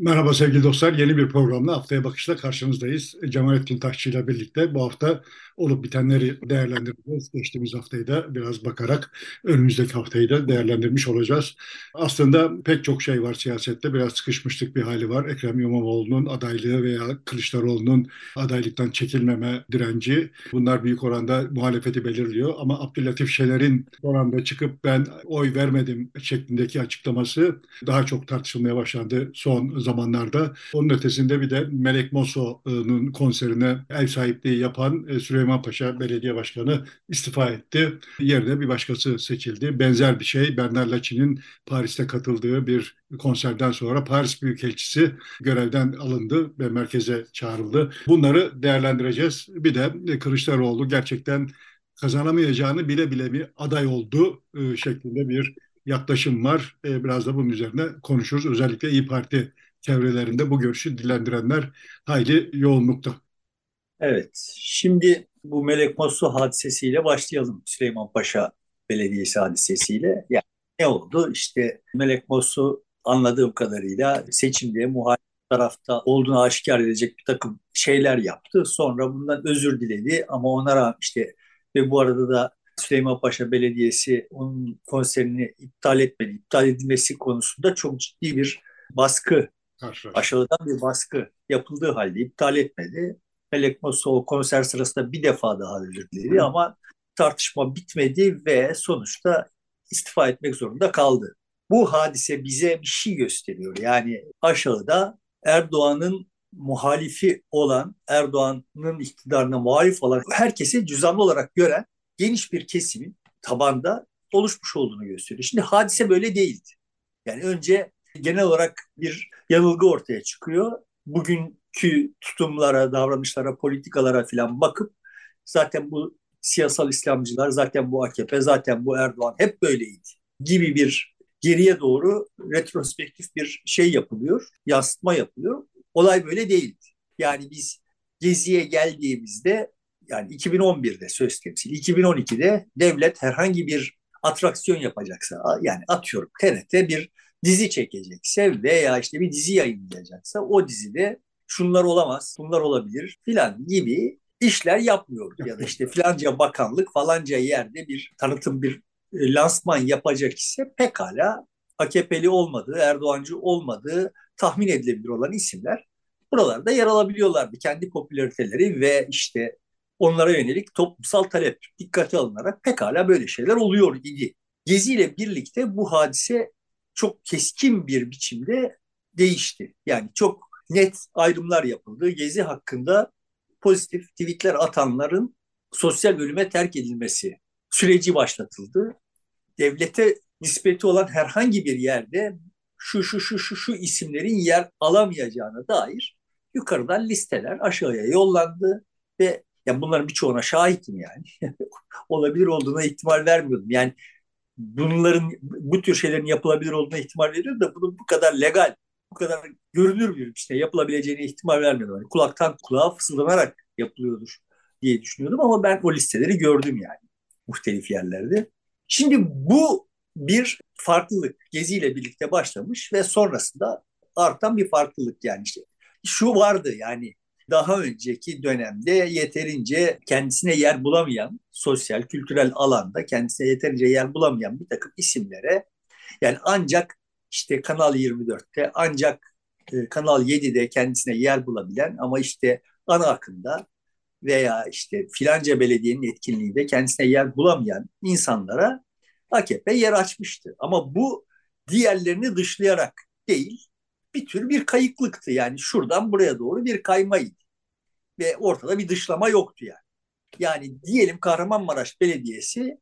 Merhaba sevgili dostlar. Yeni bir programla Haftaya Bakış'la karşınızdayız. Cemalettin Taşçı ile birlikte bu hafta olup bitenleri değerlendireceğiz. Geçtiğimiz haftayı da biraz bakarak önümüzdeki haftayı da değerlendirmiş olacağız. Aslında pek çok şey var siyasette. Biraz sıkışmışlık bir hali var. Ekrem İmamoğlu'nun adaylığı veya Kılıçdaroğlu'nun adaylıktan çekilmeme direnci. Bunlar büyük oranda muhalefeti belirliyor. Ama Abdülatif Şener'in oranda çıkıp ben oy vermedim şeklindeki açıklaması daha çok tartışılmaya başlandı son zamanlarda. Onun ötesinde bir de Melek Moso'nun konserine ev sahipliği yapan e, Süleyman Paşa Belediye Başkanı istifa etti. Yerine bir başkası seçildi. Benzer bir şey Bernard Laçin'in Paris'te katıldığı bir konserden sonra Paris Büyükelçisi görevden alındı ve merkeze çağrıldı. Bunları değerlendireceğiz. Bir de Kılıçdaroğlu gerçekten kazanamayacağını bile bile bir aday oldu e, şeklinde bir yaklaşım var. E, biraz da bunun üzerine konuşuruz. Özellikle İyi Parti çevrelerinde bu görüşü dilendirenler hayli yoğunlukta. Evet, şimdi bu Melek Mosso hadisesiyle başlayalım. Süleyman Paşa Belediyesi hadisesiyle. Yani ne oldu? İşte Melek Mosso anladığım kadarıyla seçimde muhalif tarafta olduğunu aşikar edecek bir takım şeyler yaptı. Sonra bundan özür diledi ama ona rağmen işte ve bu arada da Süleyman Paşa Belediyesi onun konserini iptal etmedi. İptal edilmesi konusunda çok ciddi bir baskı Karşılaştı. aşağıdan bir baskı yapıldığı halde iptal etmedi. Melek Mosso konser sırasında bir defa daha diledi ama tartışma bitmedi ve sonuçta istifa etmek zorunda kaldı. Bu hadise bize bir şey gösteriyor. Yani aşağıda Erdoğan'ın muhalifi olan, Erdoğan'ın iktidarına muhalif olan herkesi cüzdanlı olarak gören geniş bir kesimin tabanda oluşmuş olduğunu gösteriyor. Şimdi hadise böyle değildi. Yani önce genel olarak bir yanılgı ortaya çıkıyor. Bugünkü tutumlara, davranışlara, politikalara falan bakıp zaten bu siyasal İslamcılar, zaten bu AKP, zaten bu Erdoğan hep böyleydi gibi bir geriye doğru retrospektif bir şey yapılıyor, yansıtma yapılıyor. Olay böyle değildi. Yani biz Gezi'ye geldiğimizde yani 2011'de söz temsil, 2012'de devlet herhangi bir atraksiyon yapacaksa yani atıyorum TRT bir dizi çekecekse veya işte bir dizi yayınlayacaksa o dizide şunlar olamaz, bunlar olabilir filan gibi işler yapmıyor. Ya da işte filanca bakanlık falanca yerde bir tanıtım bir e, lansman yapacak ise pekala AKP'li olmadığı, Erdoğancı olmadığı tahmin edilebilir olan isimler buralarda yer alabiliyorlardı. Kendi popülariteleri ve işte onlara yönelik toplumsal talep dikkate alınarak pekala böyle şeyler oluyor idi. Gezi ile birlikte bu hadise çok keskin bir biçimde değişti. Yani çok net ayrımlar yapıldı. Gezi hakkında pozitif tweetler atanların sosyal bölüme terk edilmesi süreci başlatıldı. Devlete nispeti olan herhangi bir yerde şu şu şu şu şu isimlerin yer alamayacağına dair yukarıdan listeler aşağıya yollandı ve ya bunların birçoğuna şahitim yani. Olabilir olduğuna ihtimal vermiyordum. Yani bunların bu tür şeylerin yapılabilir olduğuna ihtimal veriyor da bunun bu kadar legal, bu kadar görünür bir işte yapılabileceğine ihtimal vermiyordum. Yani kulaktan kulağa fısıldanarak yapılıyordur diye düşünüyordum ama ben o listeleri gördüm yani muhtelif yerlerde. Şimdi bu bir farklılık geziyle birlikte başlamış ve sonrasında artan bir farklılık yani işte şu vardı yani daha önceki dönemde yeterince kendisine yer bulamayan, sosyal, kültürel alanda kendisine yeterince yer bulamayan bir takım isimlere yani ancak işte Kanal 24'te ancak e, Kanal 7'de kendisine yer bulabilen ama işte ana akımda veya işte filanca belediyenin etkinliğinde kendisine yer bulamayan insanlara AKP yer açmıştı. Ama bu diğerlerini dışlayarak değil, bir tür bir kayıklıktı. Yani şuradan buraya doğru bir kaymaydı. Ve ortada bir dışlama yoktu yani. Yani diyelim Kahramanmaraş Belediyesi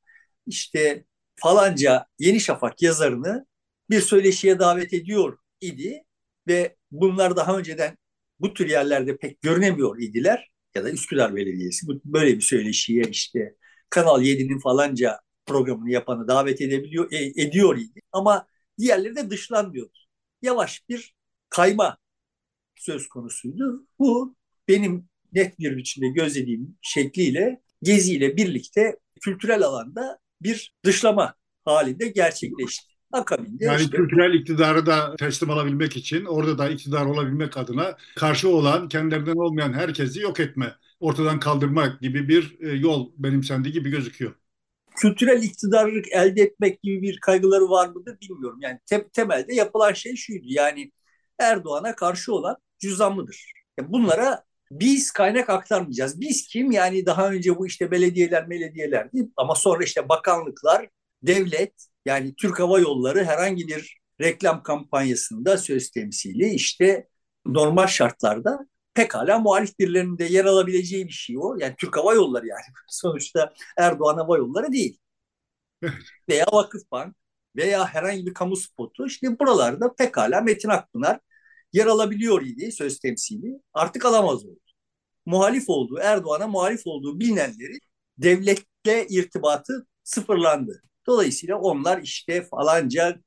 işte falanca Yeni Şafak yazarını bir söyleşiye davet ediyor idi ve bunlar daha önceden bu tür yerlerde pek görünemiyor idiler ya da Üsküdar Belediyesi böyle bir söyleşiye işte Kanal 7'nin falanca programını yapanı davet edebiliyor e, ediyor idi ama diğerleri de dışlanmıyordu. Yavaş bir kayma söz konusuydu. Bu benim net bir biçimde gözlediğim şekliyle Gezi ile birlikte kültürel alanda bir dışlama halinde gerçekleşti. Akabinde yani işte, kültürel iktidarı da teslim alabilmek için orada da iktidar olabilmek adına karşı olan kendilerinden olmayan herkesi yok etme, ortadan kaldırmak gibi bir e, yol benimsendi gibi gözüküyor. Kültürel iktidarlık elde etmek gibi bir kaygıları var mıdır bilmiyorum. Yani te- temelde yapılan şey şuydu yani Erdoğan'a karşı olan cüzdanlıdır. Bunlara biz kaynak aktarmayacağız. Biz kim? Yani daha önce bu işte belediyeler, belediyelerdi ama sonra işte bakanlıklar, devlet yani Türk Hava Yolları herhangi bir reklam kampanyasında söz temsili işte normal şartlarda pekala muhalif birilerinde yer alabileceği bir şey o. Yani Türk Hava Yolları yani sonuçta Erdoğan Hava Yolları değil. veya Vakıfbank veya herhangi bir kamu spotu işte buralarda pekala Metin Akpınar yer alabiliyor idi söz temsili. Artık alamaz oldu. Muhalif olduğu, Erdoğan'a muhalif olduğu bilinenleri devletle irtibatı sıfırlandı. Dolayısıyla onlar işte falanca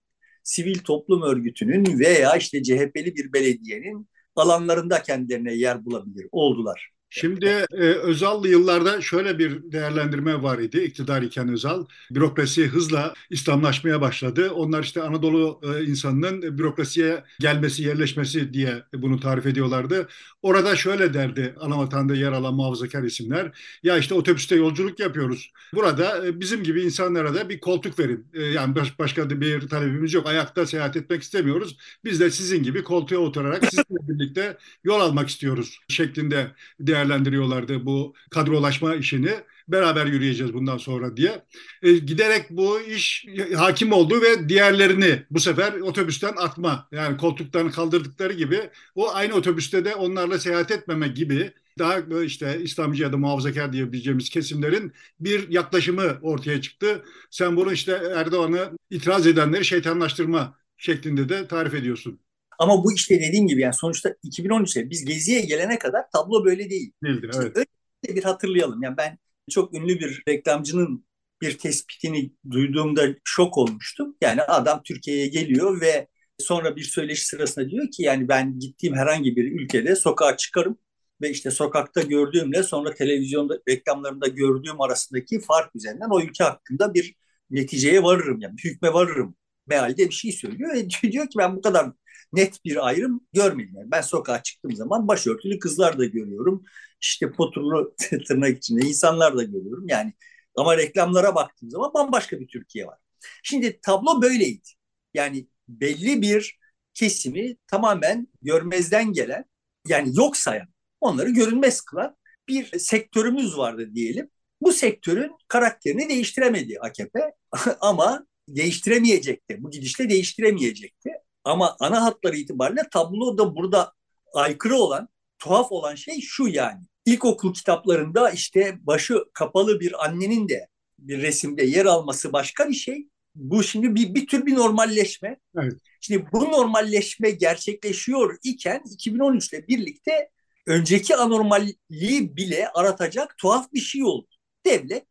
sivil toplum örgütünün veya işte CHP'li bir belediyenin alanlarında kendilerine yer bulabilir oldular. Şimdi e, Özal'lı yıllarda şöyle bir değerlendirme var idi iktidar iken Özal. Bürokrasi hızla İslamlaşmaya başladı. Onlar işte Anadolu e, insanının bürokrasiye gelmesi, yerleşmesi diye bunu tarif ediyorlardı. Orada şöyle derdi anavatanda yer alan muhafazakar isimler. Ya işte otobüste yolculuk yapıyoruz. Burada e, bizim gibi insanlara da bir koltuk verin. E, yani baş, başka bir talebimiz yok. Ayakta seyahat etmek istemiyoruz. Biz de sizin gibi koltuğa oturarak sizinle birlikte yol almak istiyoruz şeklinde değerlendiriyorlardı bu kadrolaşma işini. Beraber yürüyeceğiz bundan sonra diye. E, giderek bu iş hakim oldu ve diğerlerini bu sefer otobüsten atma yani koltuklarını kaldırdıkları gibi o aynı otobüste de onlarla seyahat etmeme gibi daha işte İslamcı ya da muhafazakar diyebileceğimiz kesimlerin bir yaklaşımı ortaya çıktı. Sen bunu işte Erdoğan'ı itiraz edenleri şeytanlaştırma şeklinde de tarif ediyorsun. Ama bu işte dediğim gibi yani sonuçta 2013'te biz Gezi'ye gelene kadar tablo böyle değil. Değildir, evet. Önce bir hatırlayalım. Yani ben çok ünlü bir reklamcının bir tespitini duyduğumda şok olmuştum. Yani adam Türkiye'ye geliyor ve sonra bir söyleşi sırasında diyor ki yani ben gittiğim herhangi bir ülkede sokağa çıkarım ve işte sokakta gördüğümle sonra televizyonda reklamlarında gördüğüm arasındaki fark üzerinden o ülke hakkında bir neticeye varırım yani hükme varırım mealde bir şey söylüyor ve diyor ki ben bu kadar net bir ayrım görmedim. Yani ben sokağa çıktığım zaman başörtülü kızlar da görüyorum. İşte poturlu tırnak içinde insanlar da görüyorum. Yani ama reklamlara baktığım zaman bambaşka bir Türkiye var. Şimdi tablo böyleydi. Yani belli bir kesimi tamamen görmezden gelen yani yok sayan onları görünmez kılan bir sektörümüz vardı diyelim. Bu sektörün karakterini değiştiremedi AKP ama değiştiremeyecekti. Bu gidişle değiştiremeyecekti. Ama ana hatları itibariyle tablo da burada aykırı olan, tuhaf olan şey şu yani. İlkokul kitaplarında işte başı kapalı bir annenin de bir resimde yer alması başka bir şey. Bu şimdi bir, bir tür bir normalleşme. Evet. Şimdi bu normalleşme gerçekleşiyor iken 2013 ile birlikte önceki anormalliği bile aratacak tuhaf bir şey oldu. Devlet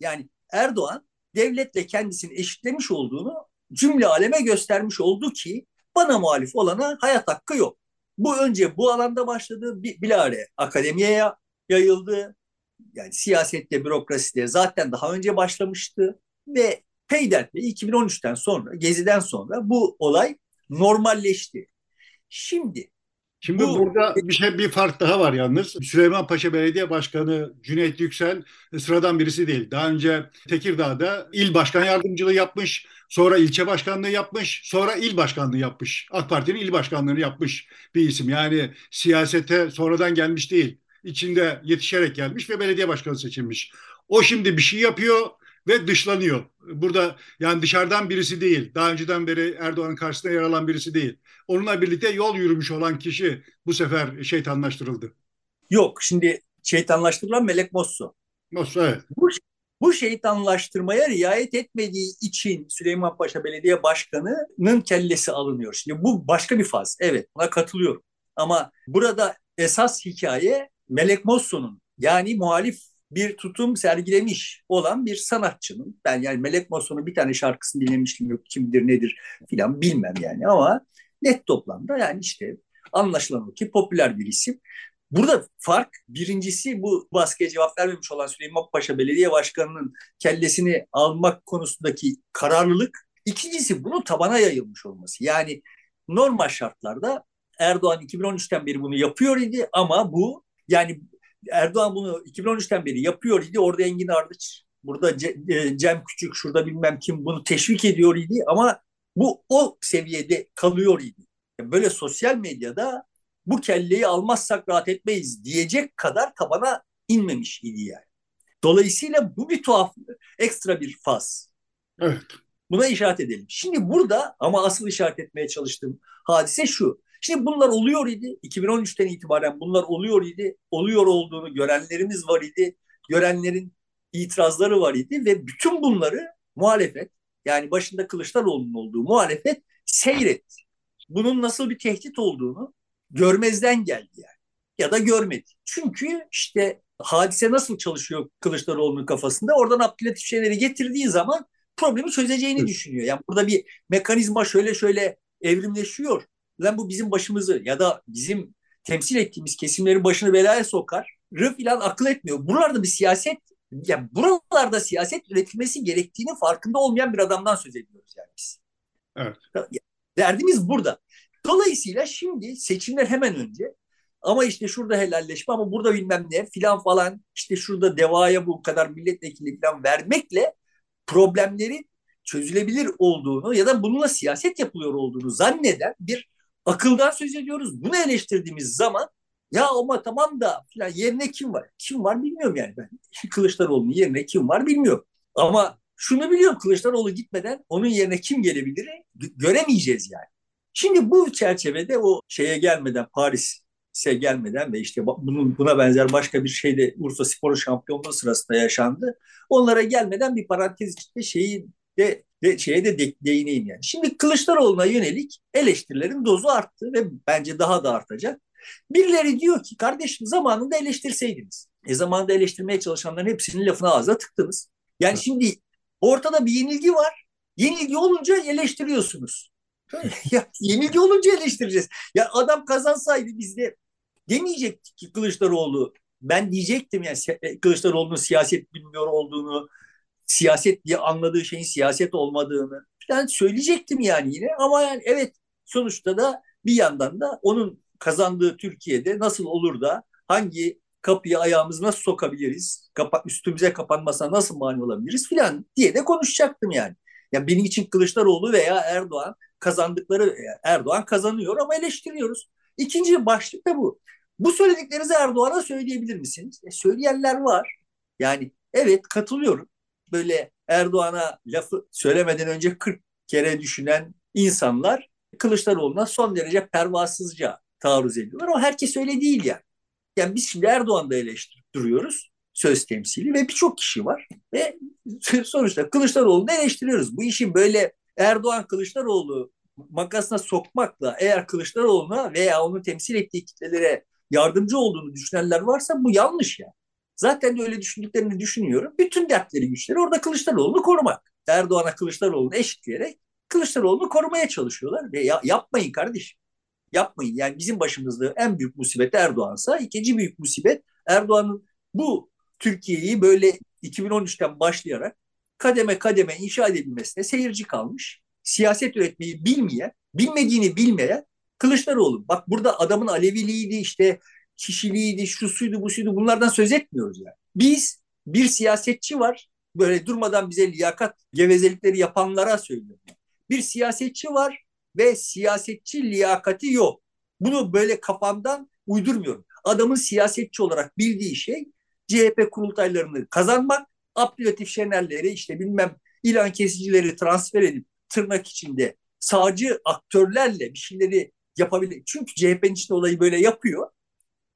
yani Erdoğan devletle kendisini eşitlemiş olduğunu cümle aleme göstermiş oldu ki bana muhalif olana hayat hakkı yok. Bu önce bu alanda başladı. Bilare akademiye yayıldı. Yani siyasette, bürokraside zaten daha önce başlamıştı. Ve peyderpey 2013'ten sonra, Gezi'den sonra bu olay normalleşti. Şimdi Şimdi bu, burada bir şey bir fark daha var yalnız. Süleyman Paşa Belediye Başkanı Cüneyt Yüksel sıradan birisi değil. Daha önce Tekirdağ'da il başkan yardımcılığı yapmış, sonra ilçe başkanlığı yapmış, sonra il başkanlığı yapmış. AK Parti'nin il başkanlığını yapmış bir isim. Yani siyasete sonradan gelmiş değil. İçinde yetişerek gelmiş ve belediye başkanı seçilmiş. O şimdi bir şey yapıyor ve dışlanıyor. Burada yani dışarıdan birisi değil. Daha önceden beri Erdoğan'ın karşısında yer alan birisi değil. Onunla birlikte yol yürümüş olan kişi bu sefer şeytanlaştırıldı. Yok şimdi şeytanlaştırılan Melek Mosso. Mosso evet. Bu, bu şeytanlaştırmaya riayet etmediği için Süleyman Paşa Belediye Başkanı'nın kellesi alınıyor. Şimdi bu başka bir faz. Evet buna katılıyorum. Ama burada esas hikaye Melek Mosso'nun yani muhalif bir tutum sergilemiş olan bir sanatçının ben yani Melek Mosso'nun bir tane şarkısını dinlemiştim yok kimdir nedir filan bilmem yani ama net toplamda yani işte anlaşılan o ki popüler bir isim. Burada fark birincisi bu baskıya cevap vermemiş olan Süleyman Paşa Belediye Başkanı'nın kellesini almak konusundaki kararlılık İkincisi bunun tabana yayılmış olması. Yani normal şartlarda Erdoğan 2013'ten beri bunu yapıyor idi ama bu yani Erdoğan bunu 2013'ten beri yapıyor idi. Orada Engin Ardıç, burada e, Cem Küçük, şurada bilmem kim bunu teşvik ediyor idi ama bu o seviyede kalıyor idi. Böyle sosyal medyada bu kelleyi almazsak rahat etmeyiz diyecek kadar tabana inmemiş idi yani. Dolayısıyla bu bir tuhaf, ekstra bir faz. Evet. Buna işaret edelim. Şimdi burada ama asıl işaret etmeye çalıştığım hadise şu. Şimdi bunlar oluyor idi. 2013'ten itibaren bunlar oluyor idi. Oluyor olduğunu görenlerimiz var idi. Görenlerin itirazları var idi ve bütün bunları muhalefet yani başında Kılıçdaroğlu'nun olduğu muhalefet seyretti. Bunun nasıl bir tehdit olduğunu görmezden geldi yani. Ya da görmedi. Çünkü işte hadise nasıl çalışıyor Kılıçdaroğlu'nun kafasında? Oradan Abdülhatif şeyleri getirdiği zaman problemi çözeceğini düşünüyor. Yani burada bir mekanizma şöyle şöyle evrimleşiyor. Lan bu bizim başımızı ya da bizim temsil ettiğimiz kesimlerin başını belaya sokar. Rı filan akıl etmiyor. Buralarda bir siyaset ya buralarda siyaset üretilmesi gerektiğini farkında olmayan bir adamdan söz ediyoruz yani biz. Evet. Derdimiz burada. Dolayısıyla şimdi seçimler hemen önce ama işte şurada helalleşme ama burada bilmem ne filan falan işte şurada devaya bu kadar milletvekili filan vermekle problemleri çözülebilir olduğunu ya da bununla siyaset yapılıyor olduğunu zanneden bir akıldan söz ediyoruz. Bunu eleştirdiğimiz zaman ya ama tamam da filan yerine kim var? Kim var bilmiyorum yani ben. Kılıçdaroğlu'nun yerine kim var bilmiyorum. Ama şunu biliyorum Kılıçdaroğlu gitmeden onun yerine kim gelebilir göremeyeceğiz yani. Şimdi bu çerçevede o şeye gelmeden Paris'e gelmeden ve işte bunun buna benzer başka bir şey de Urfa Spor şampiyonluğu sırasında yaşandı. Onlara gelmeden bir parantez içinde şeyi de, de şeye de, de değineyim yani. Şimdi Kılıçdaroğlu'na yönelik eleştirilerin dozu arttı ve bence daha da artacak. Birileri diyor ki kardeşim zamanında eleştirseydiniz. E zamanında eleştirmeye çalışanların hepsinin lafına ağza tıktınız. Yani evet. şimdi ortada bir yenilgi var. Yenilgi olunca eleştiriyorsunuz. ya yenilgi olunca eleştireceğiz. Ya adam kazansaydı bizde demeyecektik ki Kılıçdaroğlu ben diyecektim yani e, Kılıçdaroğlu'nun siyaset bilmiyor olduğunu, siyaset diye anladığı şeyin siyaset olmadığını falan söyleyecektim yani yine. Ama yani evet sonuçta da bir yandan da onun kazandığı Türkiye'de nasıl olur da hangi kapıyı ayağımızı nasıl sokabiliriz, kapa üstümüze kapanmasına nasıl mani olabiliriz filan diye de konuşacaktım yani. Yani benim için Kılıçdaroğlu veya Erdoğan kazandıkları Erdoğan kazanıyor ama eleştiriyoruz. İkinci başlık da bu. Bu söylediklerinizi Erdoğan'a söyleyebilir misiniz? E, söyleyenler var. Yani evet katılıyorum. Böyle Erdoğan'a lafı söylemeden önce 40 kere düşünen insanlar Kılıçdaroğlu'na son derece pervasızca taarruz ediyorlar ama herkes öyle değil yani. Yani biz şimdi Erdoğan'da eleştirip duruyoruz söz temsili ve birçok kişi var ve sonuçta Kılıçdaroğlu'nu eleştiriyoruz. Bu işin böyle Erdoğan Kılıçdaroğlu makasına sokmakla eğer Kılıçdaroğlu'na veya onu temsil ettiği kitlelere yardımcı olduğunu düşünenler varsa bu yanlış ya. Zaten de öyle düşündüklerini düşünüyorum. Bütün dertleri güçleri orada Kılıçdaroğlu'nu korumak. Erdoğan'a Kılıçdaroğlu'nu eşitleyerek Kılıçdaroğlu'nu korumaya çalışıyorlar. Ve ya, yapmayın kardeşim. Yapmayın. Yani bizim başımızda en büyük musibet Erdoğan'sa ikinci büyük musibet Erdoğan'ın bu Türkiye'yi böyle 2013'ten başlayarak kademe kademe inşa edilmesine seyirci kalmış. Siyaset üretmeyi bilmeyen, bilmediğini bilmeyen Kılıçdaroğlu. Bak burada adamın Aleviliydi işte kişiliğiydi, şu suydu, bu suydu bunlardan söz etmiyoruz yani. Biz bir siyasetçi var böyle durmadan bize liyakat gevezelikleri yapanlara söylüyorum. Bir siyasetçi var ve siyasetçi liyakati yok. Bunu böyle kafamdan uydurmuyorum. Adamın siyasetçi olarak bildiği şey CHP kurultaylarını kazanmak, Abdülhatif Şenerleri işte bilmem ilan kesicileri transfer edip tırnak içinde sağcı aktörlerle bir şeyleri yapabilir. Çünkü CHP'nin içinde olayı böyle yapıyor.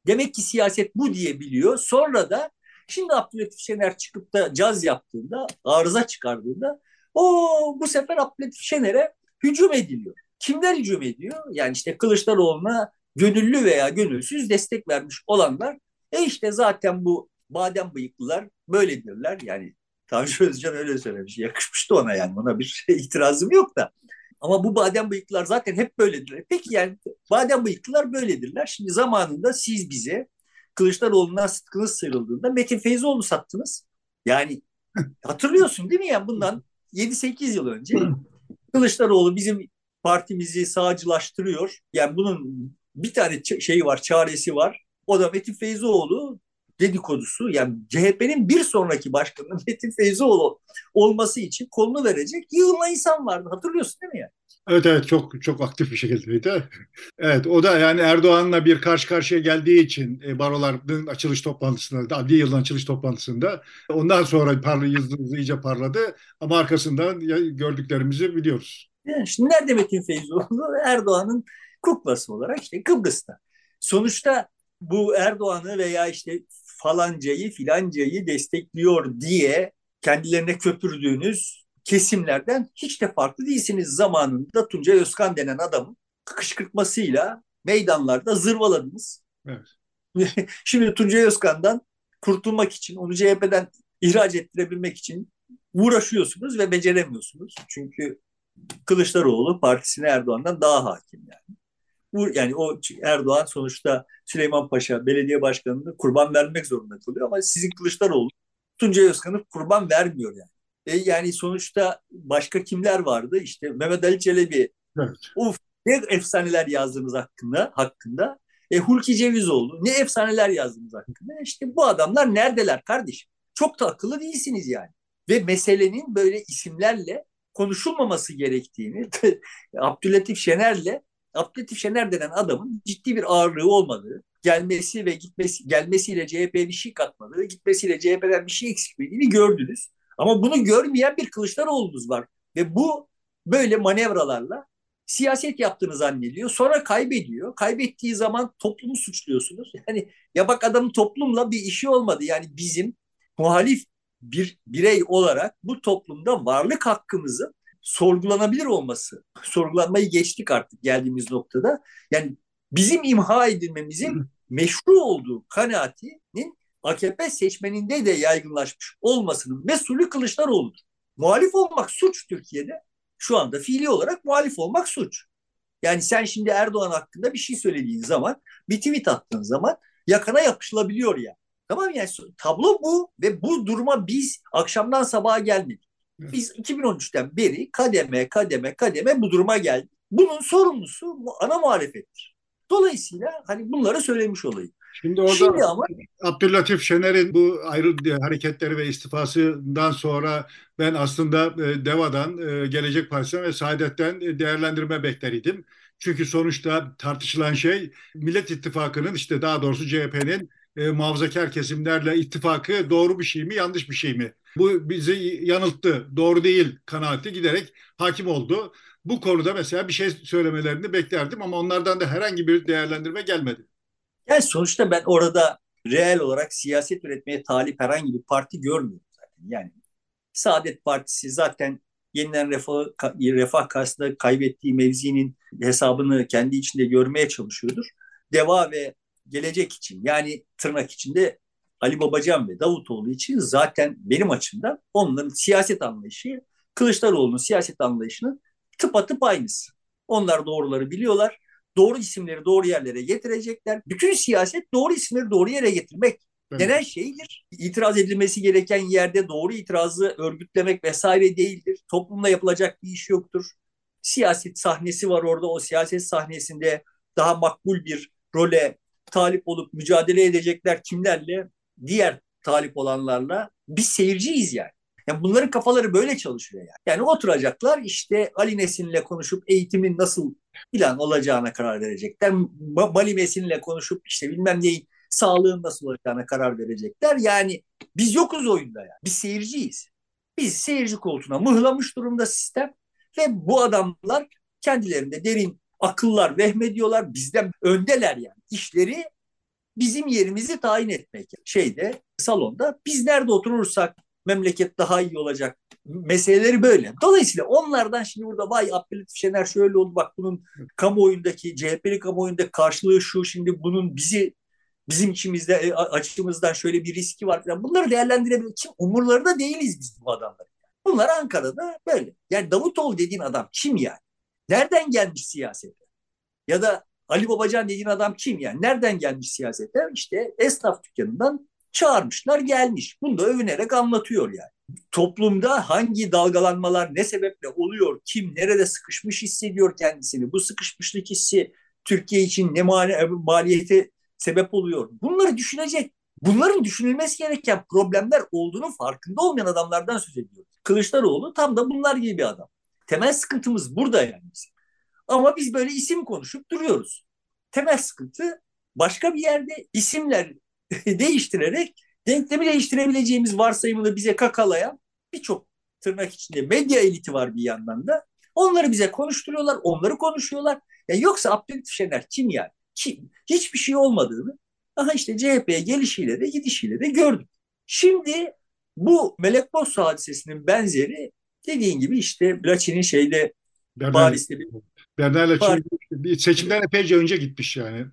Demek ki siyaset bu diye biliyor. Sonra da şimdi Abdülhatif Şener çıkıp da caz yaptığında, arıza çıkardığında o bu sefer Abdülhatif Şener'e hücum ediliyor. Kimler hücum ediyor? Yani işte Kılıçdaroğlu'na gönüllü veya gönülsüz destek vermiş olanlar. E işte zaten bu badem bıyıklılar böyledirler. Yani Tanju Özcan öyle söylemiş. Yakışmıştı ona yani. Ona bir şey, itirazım yok da. Ama bu badem bıyıklılar zaten hep böyledirler. Peki yani badem bıyıklılar böyledirler. Şimdi zamanında siz bize Kılıçdaroğlu'ndan sıtkınız sıyrıldığında Metin Feyzoğlu sattınız. Yani hatırlıyorsun değil mi yani bundan 7-8 yıl önce Kılıçdaroğlu bizim partimizi sağcılaştırıyor. Yani bunun bir tane şeyi var, çaresi var. O da Metin Feyzoğlu dedikodusu. Yani CHP'nin bir sonraki başkanı Metin Feyzoğlu olması için kolunu verecek yığınla insan vardı. Hatırlıyorsun değil mi yani? Evet evet çok çok aktif bir şekildeydi. Evet o da yani Erdoğan'la bir karşı karşıya geldiği için e, baroların açılış toplantısında, adli yılın açılış toplantısında ondan sonra parlı yıldızı iyice parladı ama arkasından gördüklerimizi biliyoruz. Yani şimdi nerede Metin Feyzoğlu? Erdoğan'ın kuklası olarak işte Kıbrıs'ta. Sonuçta bu Erdoğan'ı veya işte falancayı filancayı destekliyor diye kendilerine köpürdüğünüz kesimlerden hiç de farklı değilsiniz. Zamanında Tuncay Özkan denen adamın kışkırtmasıyla meydanlarda zırvaladınız. Evet. Şimdi Tuncay Özkan'dan kurtulmak için, onu CHP'den ihraç ettirebilmek için uğraşıyorsunuz ve beceremiyorsunuz. Çünkü Kılıçdaroğlu partisine Erdoğan'dan daha hakim yani. Bu, yani o Erdoğan sonuçta Süleyman Paşa belediye başkanını kurban vermek zorunda kalıyor ama sizin Kılıçdaroğlu Tuncay Özkan'ı kurban vermiyor yani. E, yani sonuçta başka kimler vardı? İşte Mehmet Ali Çelebi. Evet. Uf ne efsaneler yazdınız hakkında hakkında. E, Hulki Cevizoğlu ne efsaneler yazdınız hakkında. İşte bu adamlar neredeler kardeşim? Çok da akıllı değilsiniz yani. Ve meselenin böyle isimlerle konuşulmaması gerektiğini Abdülatif Şener'le Abdülatif Şener denen adamın ciddi bir ağırlığı olmadığı, gelmesi ve gitmesi gelmesiyle CHP'ye bir şey katmadığı, gitmesiyle CHP'den bir şey eksilmediğini gördünüz. Ama bunu görmeyen bir Kılıçdaroğlu'nuz var. Ve bu böyle manevralarla siyaset yaptığını zannediyor. Sonra kaybediyor. Kaybettiği zaman toplumu suçluyorsunuz. Yani ya bak adamın toplumla bir işi olmadı. Yani bizim muhalif bir birey olarak bu toplumda varlık hakkımızın sorgulanabilir olması. Sorgulanmayı geçtik artık geldiğimiz noktada. Yani bizim imha edilmemizin meşru olduğu kanaatinin AKP seçmeninde de yaygınlaşmış olmasının mesulü Kılıçdaroğlu'dur. Muhalif olmak suç Türkiye'de. Şu anda fiili olarak muhalif olmak suç. Yani sen şimdi Erdoğan hakkında bir şey söylediğin zaman, bir tweet attığın zaman yakana yapışılabiliyor ya. Yani. Tamam yani tablo bu ve bu duruma biz akşamdan sabaha gelmedik. Biz 2013'ten beri kademe kademe kademe bu duruma geldik. Bunun sorumlusu ana muhalefettir. Dolayısıyla hani bunları söylemiş olayım. Şimdi orada Şimdi ama, Abdülatif Şener'in bu ayrı hareketleri ve istifasından sonra ben aslında e, DEVA'dan, e, Gelecek Partisi'nden ve Saadet'ten e, değerlendirme bekleriydim. Çünkü sonuçta tartışılan şey Millet İttifakı'nın işte daha doğrusu CHP'nin e, muhafazakar kesimlerle ittifakı doğru bir şey mi yanlış bir şey mi? Bu bizi yanılttı. Doğru değil kanaati giderek hakim oldu. Bu konuda mesela bir şey söylemelerini beklerdim ama onlardan da herhangi bir değerlendirme gelmedi. Yani sonuçta ben orada reel olarak siyaset üretmeye talip herhangi bir parti görmüyorum zaten. Yani Saadet Partisi zaten yeniden refah, refah karşısında kaybettiği mevzinin hesabını kendi içinde görmeye çalışıyordur. Deva ve gelecek için yani tırnak içinde Ali Babacan ve Davutoğlu için zaten benim açımdan onların siyaset anlayışı Kılıçdaroğlu'nun siyaset anlayışının tıpatıp aynısı. Onlar doğruları biliyorlar. Doğru isimleri doğru yerlere getirecekler. Bütün siyaset doğru isimleri doğru yere getirmek evet. denen şeydir. İtiraz edilmesi gereken yerde doğru itirazı örgütlemek vesaire değildir. Toplumda yapılacak bir iş yoktur. Siyaset sahnesi var orada. O siyaset sahnesinde daha makbul bir role talip olup mücadele edecekler kimlerle? Diğer talip olanlarla. Biz seyirciyiz yani. Yani bunların kafaları böyle çalışıyor yani. Yani oturacaklar işte Ali Nesin'le konuşup eğitimin nasıl plan olacağına karar verecekler. Mali Mesin'le konuşup işte bilmem neyin sağlığın nasıl olacağına karar verecekler. Yani biz yokuz oyunda yani. Biz seyirciyiz. Biz seyirci koltuğuna mıhlamış durumda sistem ve bu adamlar kendilerinde derin akıllar vehmediyorlar. Bizden öndeler yani. İşleri bizim yerimizi tayin etmek. Şeyde salonda biz nerede oturursak memleket daha iyi olacak. Meseleleri böyle. Dolayısıyla onlardan şimdi burada vay Abdülhatif Şener şöyle oldu bak bunun kamuoyundaki CHP'li kamuoyundaki karşılığı şu şimdi bunun bizi bizim içimizde e, açımızdan şöyle bir riski var falan. Bunları değerlendirebilir. Kim umurlarında değiliz biz bu adamlar. Bunlar Ankara'da böyle. Yani Davutoğlu dediğin adam kim yani? Nereden gelmiş siyasete? Ya da Ali Babacan dediğin adam kim yani? Nereden gelmiş siyasete? İşte esnaf dükkanından çağırmışlar gelmiş. Bunu da övünerek anlatıyor yani. toplumda hangi dalgalanmalar ne sebeple oluyor, kim nerede sıkışmış hissediyor kendisini, bu sıkışmışlık hissi Türkiye için ne maliyete sebep oluyor. Bunları düşünecek. Bunların düşünülmesi gereken problemler olduğunu farkında olmayan adamlardan söz ediyoruz. Kılıçdaroğlu tam da bunlar gibi bir adam. Temel sıkıntımız burada yani. Ama biz böyle isim konuşup duruyoruz. Temel sıkıntı başka bir yerde isimler değiştirerek denklemi değiştirebileceğimiz varsayımını bize kakalayan birçok tırnak içinde medya eliti var bir yandan da. Onları bize konuşturuyorlar, onları konuşuyorlar. Ya yoksa Abdülhamit Şener kim yani? Kim? Hiçbir şey olmadığını aha işte CHP'ye gelişiyle de gidişiyle de gördük. Şimdi bu Melek Boz hadisesinin benzeri dediğin gibi işte Laçin'in şeyde Bernal, Paris'te bir Bernal Laçin seçimden epeyce önce gitmiş yani.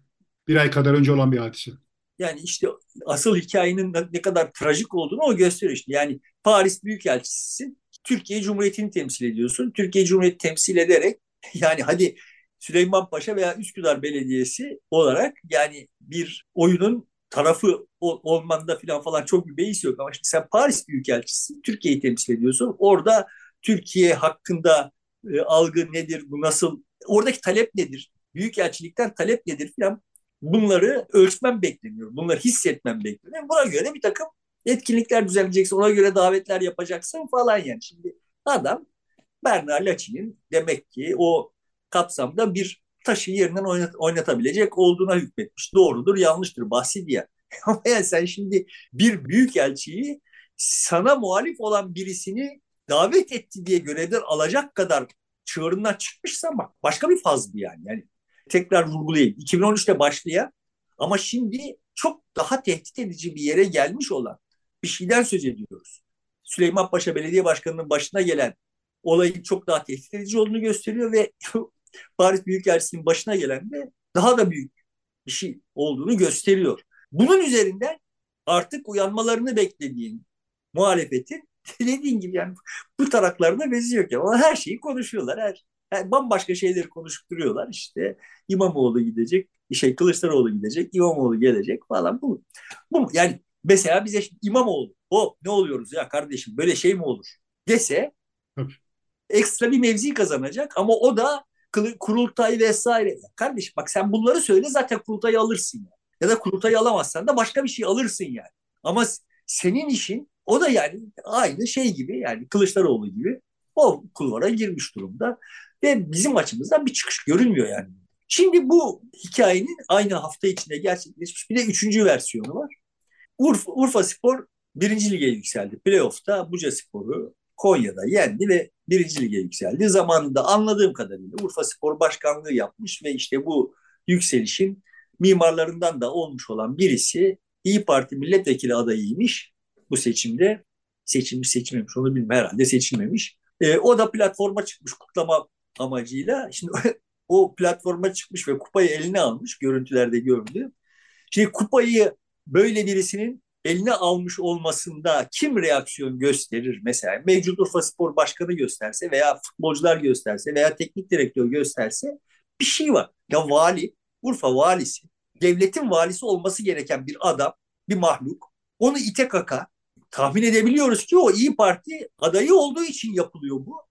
Bir ay kadar önce olan bir hadise. Yani işte asıl hikayenin ne kadar trajik olduğunu o gösteriyor işte. Yani Paris Büyükelçisisin. Türkiye Cumhuriyeti'ni temsil ediyorsun. Türkiye Cumhuriyeti temsil ederek yani hadi Süleyman Paşa veya Üsküdar Belediyesi olarak yani bir oyunun tarafı olmanda falan falan çok bir beis yok ama şimdi sen Paris Büyükelçisisin. Türkiye'yi temsil ediyorsun. Orada Türkiye hakkında e, algı nedir, bu nasıl, oradaki talep nedir, büyükelçilikten talep nedir falan bunları ölçmem bekleniyor. Bunları hissetmem bekleniyor. Buna göre bir takım etkinlikler düzenleyeceksin, ona göre davetler yapacaksın falan yani. Şimdi adam Bernard Laçin'in demek ki o kapsamda bir taşı yerinden oynat, oynatabilecek olduğuna hükmetmiş. Doğrudur, yanlıştır, bahsi diye. Ama yani sen şimdi bir büyük elçiyi sana muhalif olan birisini davet etti diye görevden alacak kadar çığırından çıkmışsa bak başka bir fazdı yani. Yani tekrar vurgulayayım. 2013'te başlayan ama şimdi çok daha tehdit edici bir yere gelmiş olan bir şeyden söz ediyoruz. Süleyman Paşa Belediye Başkanı'nın başına gelen olayın çok daha tehdit edici olduğunu gösteriyor ve Paris Büyükelçisi'nin başına gelen de daha da büyük bir şey olduğunu gösteriyor. Bunun üzerinden artık uyanmalarını beklediğin muhalefetin dediğin gibi yani bu taraklarına beziyor ki. Ama her şeyi konuşuyorlar. Her, her bambaşka şeyleri konuşup duruyorlar. İşte İmamoğlu gidecek, şey Kılıçdaroğlu gidecek, İmamoğlu gelecek falan bu. Bu yani mesela bize şimdi İmamoğlu o ne oluyoruz ya kardeşim böyle şey mi olur dese ekstra bir mevzi kazanacak ama o da kurultay vesaire. Kardeşim bak sen bunları söyle zaten kurultayı alırsın yani. Ya da kurultayı alamazsan da başka bir şey alırsın yani. Ama senin işin o da yani aynı şey gibi yani Kılıçdaroğlu gibi o kulvara girmiş durumda ve bizim açımızdan bir çıkış görünmüyor yani. Şimdi bu hikayenin aynı hafta içinde gerçekleşmiş bir de üçüncü versiyonu var. Urfa, Urfa Spor birinci lige yükseldi. Playoff'ta Buca Spor'u Konya'da yendi ve birinci lige yükseldi. Zamanında anladığım kadarıyla Urfa Spor başkanlığı yapmış ve işte bu yükselişin mimarlarından da olmuş olan birisi İyi Parti milletvekili adayıymış bu seçimde. Seçilmiş seçilmemiş onu bilmem herhalde seçilmemiş. E, o da platforma çıkmış kutlama amacıyla. Şimdi o platforma çıkmış ve kupayı eline almış görüntülerde gördü. Şimdi kupayı böyle birisinin eline almış olmasında kim reaksiyon gösterir mesela? Mevcut Urfa Spor Başkanı gösterse veya futbolcular gösterse veya teknik direktör gösterse bir şey var. Ya vali, Urfa valisi, devletin valisi olması gereken bir adam, bir mahluk. Onu ite kaka tahmin edebiliyoruz ki o İyi Parti adayı olduğu için yapılıyor bu.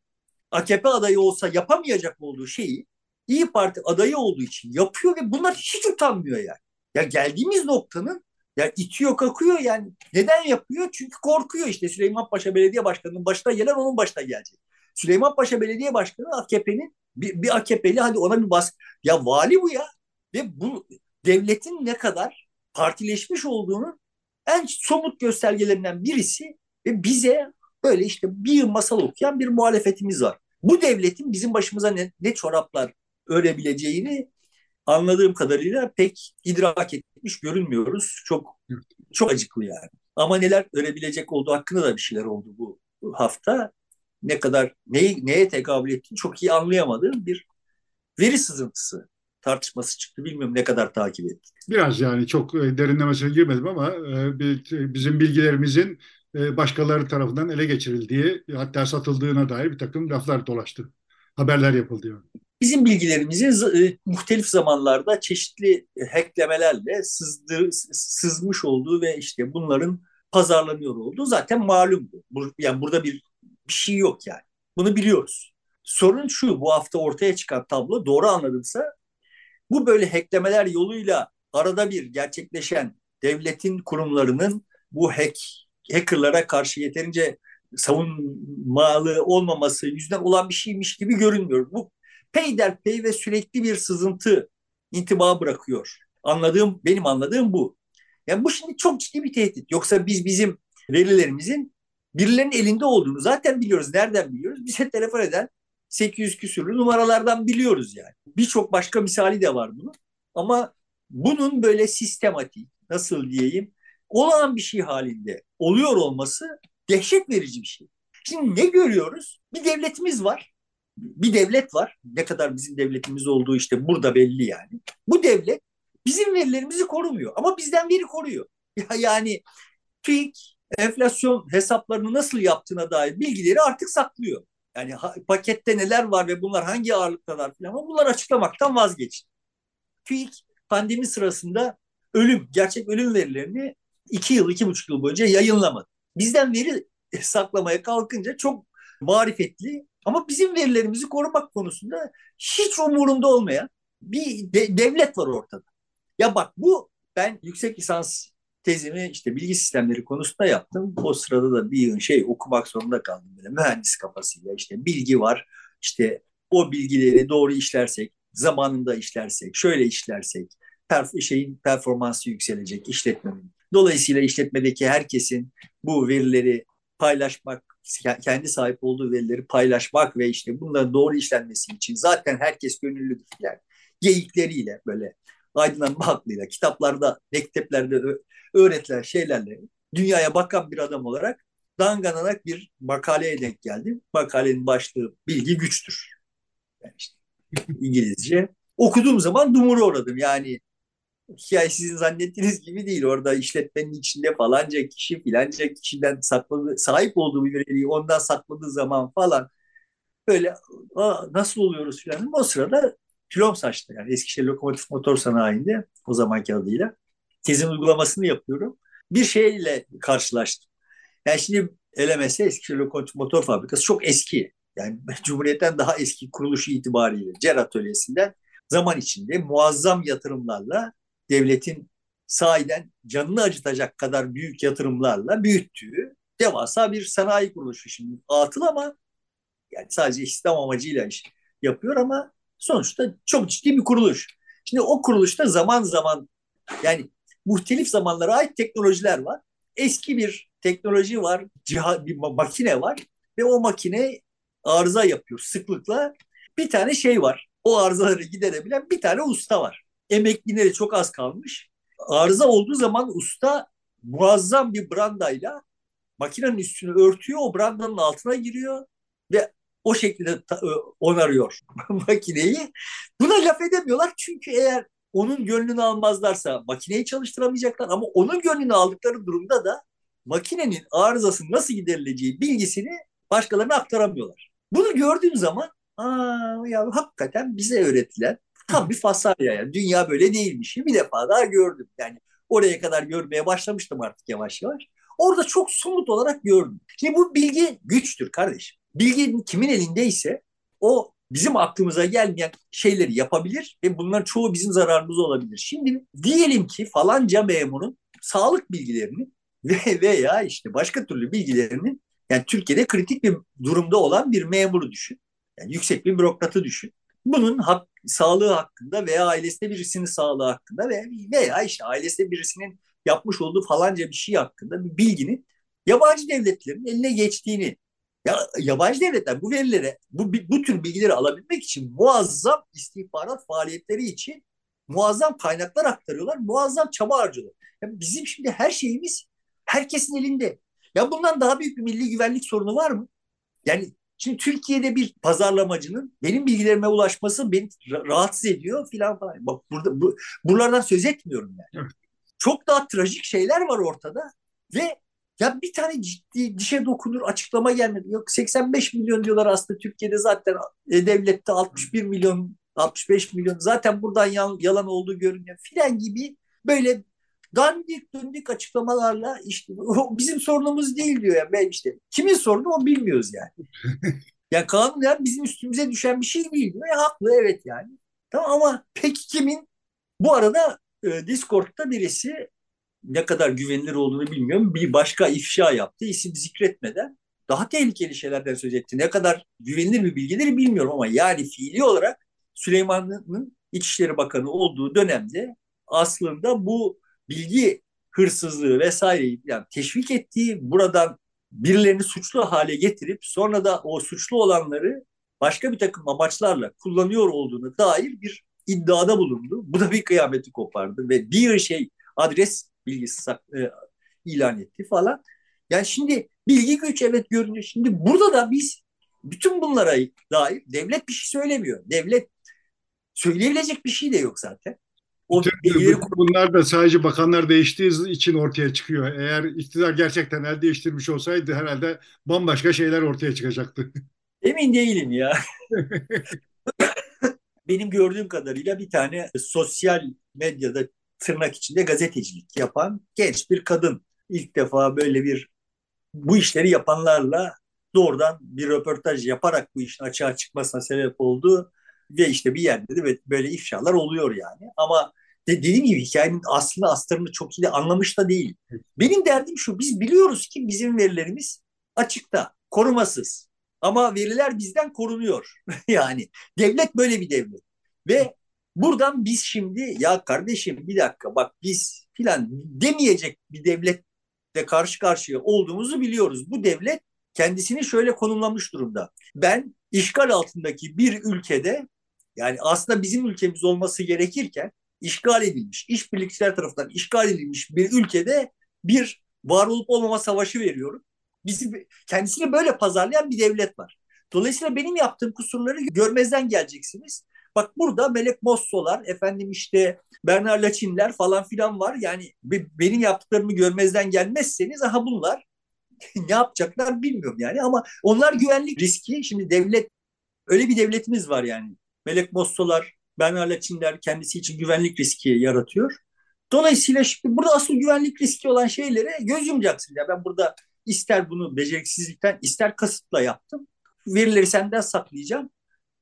AKP adayı olsa yapamayacak olduğu şeyi İyi Parti adayı olduğu için yapıyor ve bunlar hiç utanmıyor yani. Ya geldiğimiz noktanın ya itiyor kakıyor yani. Neden yapıyor? Çünkü korkuyor işte Süleyman Paşa Belediye Başkanı'nın başına gelen onun başına gelecek. Süleyman Paşa Belediye Başkanı AKP'nin bir, bir AKP'li hadi ona bir bas. Ya vali bu ya. Ve bu devletin ne kadar partileşmiş olduğunu en somut göstergelerinden birisi ve bize böyle işte bir masal okuyan bir muhalefetimiz var. Bu devletin bizim başımıza ne, ne çoraplar örebileceğini anladığım kadarıyla pek idrak etmiş görünmüyoruz. Çok çok acıklı yani. Ama neler örebilecek olduğu hakkında da bir şeyler oldu bu hafta. Ne kadar neyi, neye tekabül ettiğini çok iyi anlayamadığım bir veri sızıntısı tartışması çıktı. Bilmiyorum ne kadar takip ettim. Biraz yani çok e, derinlemesine girmedim ama e, bizim bilgilerimizin e, başkaları tarafından ele geçirildiği hatta satıldığına dair bir takım laflar dolaştı. Haberler yapıldı yani. Bizim bilgilerimizin e, muhtelif zamanlarda çeşitli hacklemelerle sızdı, sızmış olduğu ve işte bunların pazarlanıyor olduğu zaten malum. Yani burada bir, bir şey yok yani. Bunu biliyoruz. Sorun şu bu hafta ortaya çıkan tablo doğru anladımsa bu böyle hacklemeler yoluyla arada bir gerçekleşen devletin kurumlarının bu hack hackerlara karşı yeterince savunmalı olmaması yüzünden olan bir şeymiş gibi görünmüyor. Bu peyderpey ve sürekli bir sızıntı intiba bırakıyor. Anladığım, benim anladığım bu. Yani bu şimdi çok ciddi bir tehdit. Yoksa biz bizim verilerimizin birilerinin elinde olduğunu zaten biliyoruz. Nereden biliyoruz? Bize telefon eden 800 küsürlü numaralardan biliyoruz yani. Birçok başka misali de var bunun. Ama bunun böyle sistematik, nasıl diyeyim, olağan bir şey halinde oluyor olması dehşet verici bir şey. Şimdi ne görüyoruz? Bir devletimiz var. Bir devlet var. Ne kadar bizim devletimiz olduğu işte burada belli yani. Bu devlet bizim verilerimizi korumuyor ama bizden veri koruyor. Yani TÜİK enflasyon hesaplarını nasıl yaptığına dair bilgileri artık saklıyor. Yani pakette neler var ve bunlar hangi ağırlıktalar falan ama bunları açıklamaktan vazgeçti. TÜİK pandemi sırasında ölüm, gerçek ölüm verilerini iki yıl, iki buçuk yıl boyunca yayınlamadı. Bizden veri saklamaya kalkınca çok marifetli ama bizim verilerimizi korumak konusunda hiç umurunda olmayan bir de, devlet var ortada. Ya bak bu ben yüksek lisans tezimi işte bilgi sistemleri konusunda yaptım. O sırada da bir yıl şey okumak zorunda kaldım böyle mühendis kafasıyla işte bilgi var işte o bilgileri doğru işlersek zamanında işlersek şöyle işlersek perf şeyin performansı yükselecek işletmenin. Dolayısıyla işletmedeki herkesin bu verileri paylaşmak, kendi sahip olduğu verileri paylaşmak ve işte bunların doğru işlenmesi için zaten herkes gönüllüdür filan. Geyikleriyle böyle aydınlanma aklıyla, kitaplarda, mekteplerde öğretilen şeylerle dünyaya bakan bir adam olarak danganarak bir makaleye denk geldim. Makalenin başlığı bilgi güçtür. Yani işte İngilizce. Okuduğum zaman dumura uğradım. Yani hikaye sizin zannettiğiniz gibi değil. Orada işletmenin içinde falanca kişi filanca kişiden sakladı, sahip olduğu bir veriyi ondan sakladığı zaman falan böyle nasıl oluyoruz filan. O sırada kilom saçtı. Yani Eskişehir Lokomotif Motor Sanayi'nde o zamanki adıyla tezin uygulamasını yapıyorum. Bir şeyle karşılaştım. Yani şimdi LMS Eskişehir Lokomotif Motor Fabrikası çok eski. Yani Cumhuriyet'ten daha eski kuruluşu itibariyle CER atölyesinden zaman içinde muazzam yatırımlarla devletin sahiden canını acıtacak kadar büyük yatırımlarla büyüttüğü devasa bir sanayi kuruluşu şimdi atıl ama yani sadece İslam amacıyla iş yapıyor ama sonuçta çok ciddi bir kuruluş. Şimdi o kuruluşta zaman zaman yani muhtelif zamanlara ait teknolojiler var. Eski bir teknoloji var, ciha, bir makine var ve o makine arıza yapıyor sıklıkla. Bir tane şey var. O arızaları giderebilen bir tane usta var. Emeklileri çok az kalmış. Arıza olduğu zaman usta muazzam bir brandayla makinenin üstünü örtüyor, o brandanın altına giriyor ve o şekilde onarıyor makineyi. Buna laf edemiyorlar çünkü eğer onun gönlünü almazlarsa makineyi çalıştıramayacaklar ama onun gönlünü aldıkları durumda da makinenin arızasının nasıl giderileceği bilgisini başkalarına aktaramıyorlar. Bunu gördüğüm zaman aa ya hakikaten bize öğretilen tam bir fasarya yani. Dünya böyle değilmiş. Bir defa daha gördüm. Yani oraya kadar görmeye başlamıştım artık yavaş yavaş. Orada çok somut olarak gördüm. Şimdi bu bilgi güçtür kardeşim. Bilgi kimin elindeyse o bizim aklımıza gelmeyen şeyleri yapabilir ve bunların çoğu bizim zararımız olabilir. Şimdi diyelim ki falanca memurun sağlık bilgilerini ve veya işte başka türlü bilgilerini yani Türkiye'de kritik bir durumda olan bir memuru düşün. Yani yüksek bir bürokratı düşün. Bunun hak, sağlığı hakkında veya ailesinde birisinin sağlığı hakkında veya, veya işte ailesinde birisinin yapmış olduğu falanca bir şey hakkında bir bilginin yabancı devletlerin eline geçtiğini ya yabancı devletler bu verilere, bu, bu tür bilgileri alabilmek için muazzam istihbarat faaliyetleri için muazzam kaynaklar aktarıyorlar, muazzam çaba harcıyorlar. Ya bizim şimdi her şeyimiz herkesin elinde. Ya bundan daha büyük bir milli güvenlik sorunu var mı? Yani şimdi Türkiye'de bir pazarlamacının benim bilgilerime ulaşması beni rahatsız ediyor filan falan. Bak burada bu, buralardan söz etmiyorum yani. Çok daha trajik şeyler var ortada ve ya bir tane ciddi dişe dokunur açıklama gelmedi. Yok 85 milyon diyorlar aslında Türkiye'de zaten e, devlette 61 milyon 65 milyon zaten buradan yalan, yalan olduğu görünüyor filan gibi böyle dandik dündik açıklamalarla işte bizim sorunumuz değil diyor yani ben işte kimin sorunu o bilmiyoruz yani. yani kanunen bizim üstümüze düşen bir şey değil diyor. E, haklı evet yani. Tamam ama peki kimin? Bu arada e, Discord'da birisi ne kadar güvenilir olduğunu bilmiyorum. Bir başka ifşa yaptı isim zikretmeden. Daha tehlikeli şeylerden söz etti. Ne kadar güvenilir bir bilgileri bilmiyorum ama yani fiili olarak Süleyman'ın İçişleri Bakanı olduğu dönemde aslında bu bilgi hırsızlığı vesaireyi yani teşvik ettiği buradan birilerini suçlu hale getirip sonra da o suçlu olanları başka bir takım amaçlarla kullanıyor olduğunu dair bir iddiada bulundu. Bu da bir kıyameti kopardı ve bir şey adres bilgisi e, ilan etti falan. Yani şimdi bilgi güç evet görünüyor. Şimdi burada da biz bütün bunlara dair devlet bir şey söylemiyor. Devlet söyleyebilecek bir şey de yok zaten. O bilgileri... Bunlar da sadece bakanlar değiştiği için ortaya çıkıyor. Eğer iktidar gerçekten el değiştirmiş olsaydı herhalde bambaşka şeyler ortaya çıkacaktı. Emin değilim ya. Benim gördüğüm kadarıyla bir tane sosyal medyada tırnak içinde gazetecilik yapan genç bir kadın ilk defa böyle bir bu işleri yapanlarla doğrudan bir röportaj yaparak bu işin açığa çıkmasına sebep oldu ve işte bir yerde de böyle ifşalar oluyor yani. Ama de, dediğim gibi hikayenin aslında astarını çok iyi anlamış da değil. Benim derdim şu, biz biliyoruz ki bizim verilerimiz açıkta, korumasız. Ama veriler bizden korunuyor. yani devlet böyle bir devlet. Ve buradan biz şimdi ya kardeşim bir dakika bak biz filan demeyecek bir devletle karşı karşıya olduğumuzu biliyoruz. Bu devlet kendisini şöyle konumlamış durumda. Ben işgal altındaki bir ülkede yani aslında bizim ülkemiz olması gerekirken işgal edilmiş, işbirlikçiler tarafından işgal edilmiş bir ülkede bir var olup olmama savaşı veriyorum. Bizi kendisini böyle pazarlayan bir devlet var. Dolayısıyla benim yaptığım kusurları görmezden geleceksiniz. Bak burada Melek Mosso'lar, efendim işte Bernard Laçinler falan filan var. Yani benim yaptıklarımı görmezden gelmezseniz aha bunlar ne yapacaklar bilmiyorum yani ama onlar güvenlik riski. Şimdi devlet öyle bir devletimiz var yani. Melek Mosso'lar, Bernard Laçinler kendisi için güvenlik riski yaratıyor. Dolayısıyla şimdi burada asıl güvenlik riski olan şeylere göz yumacaksın. Ya ben burada ister bunu beceriksizlikten ister kasıtla yaptım. Verileri senden saklayacağım.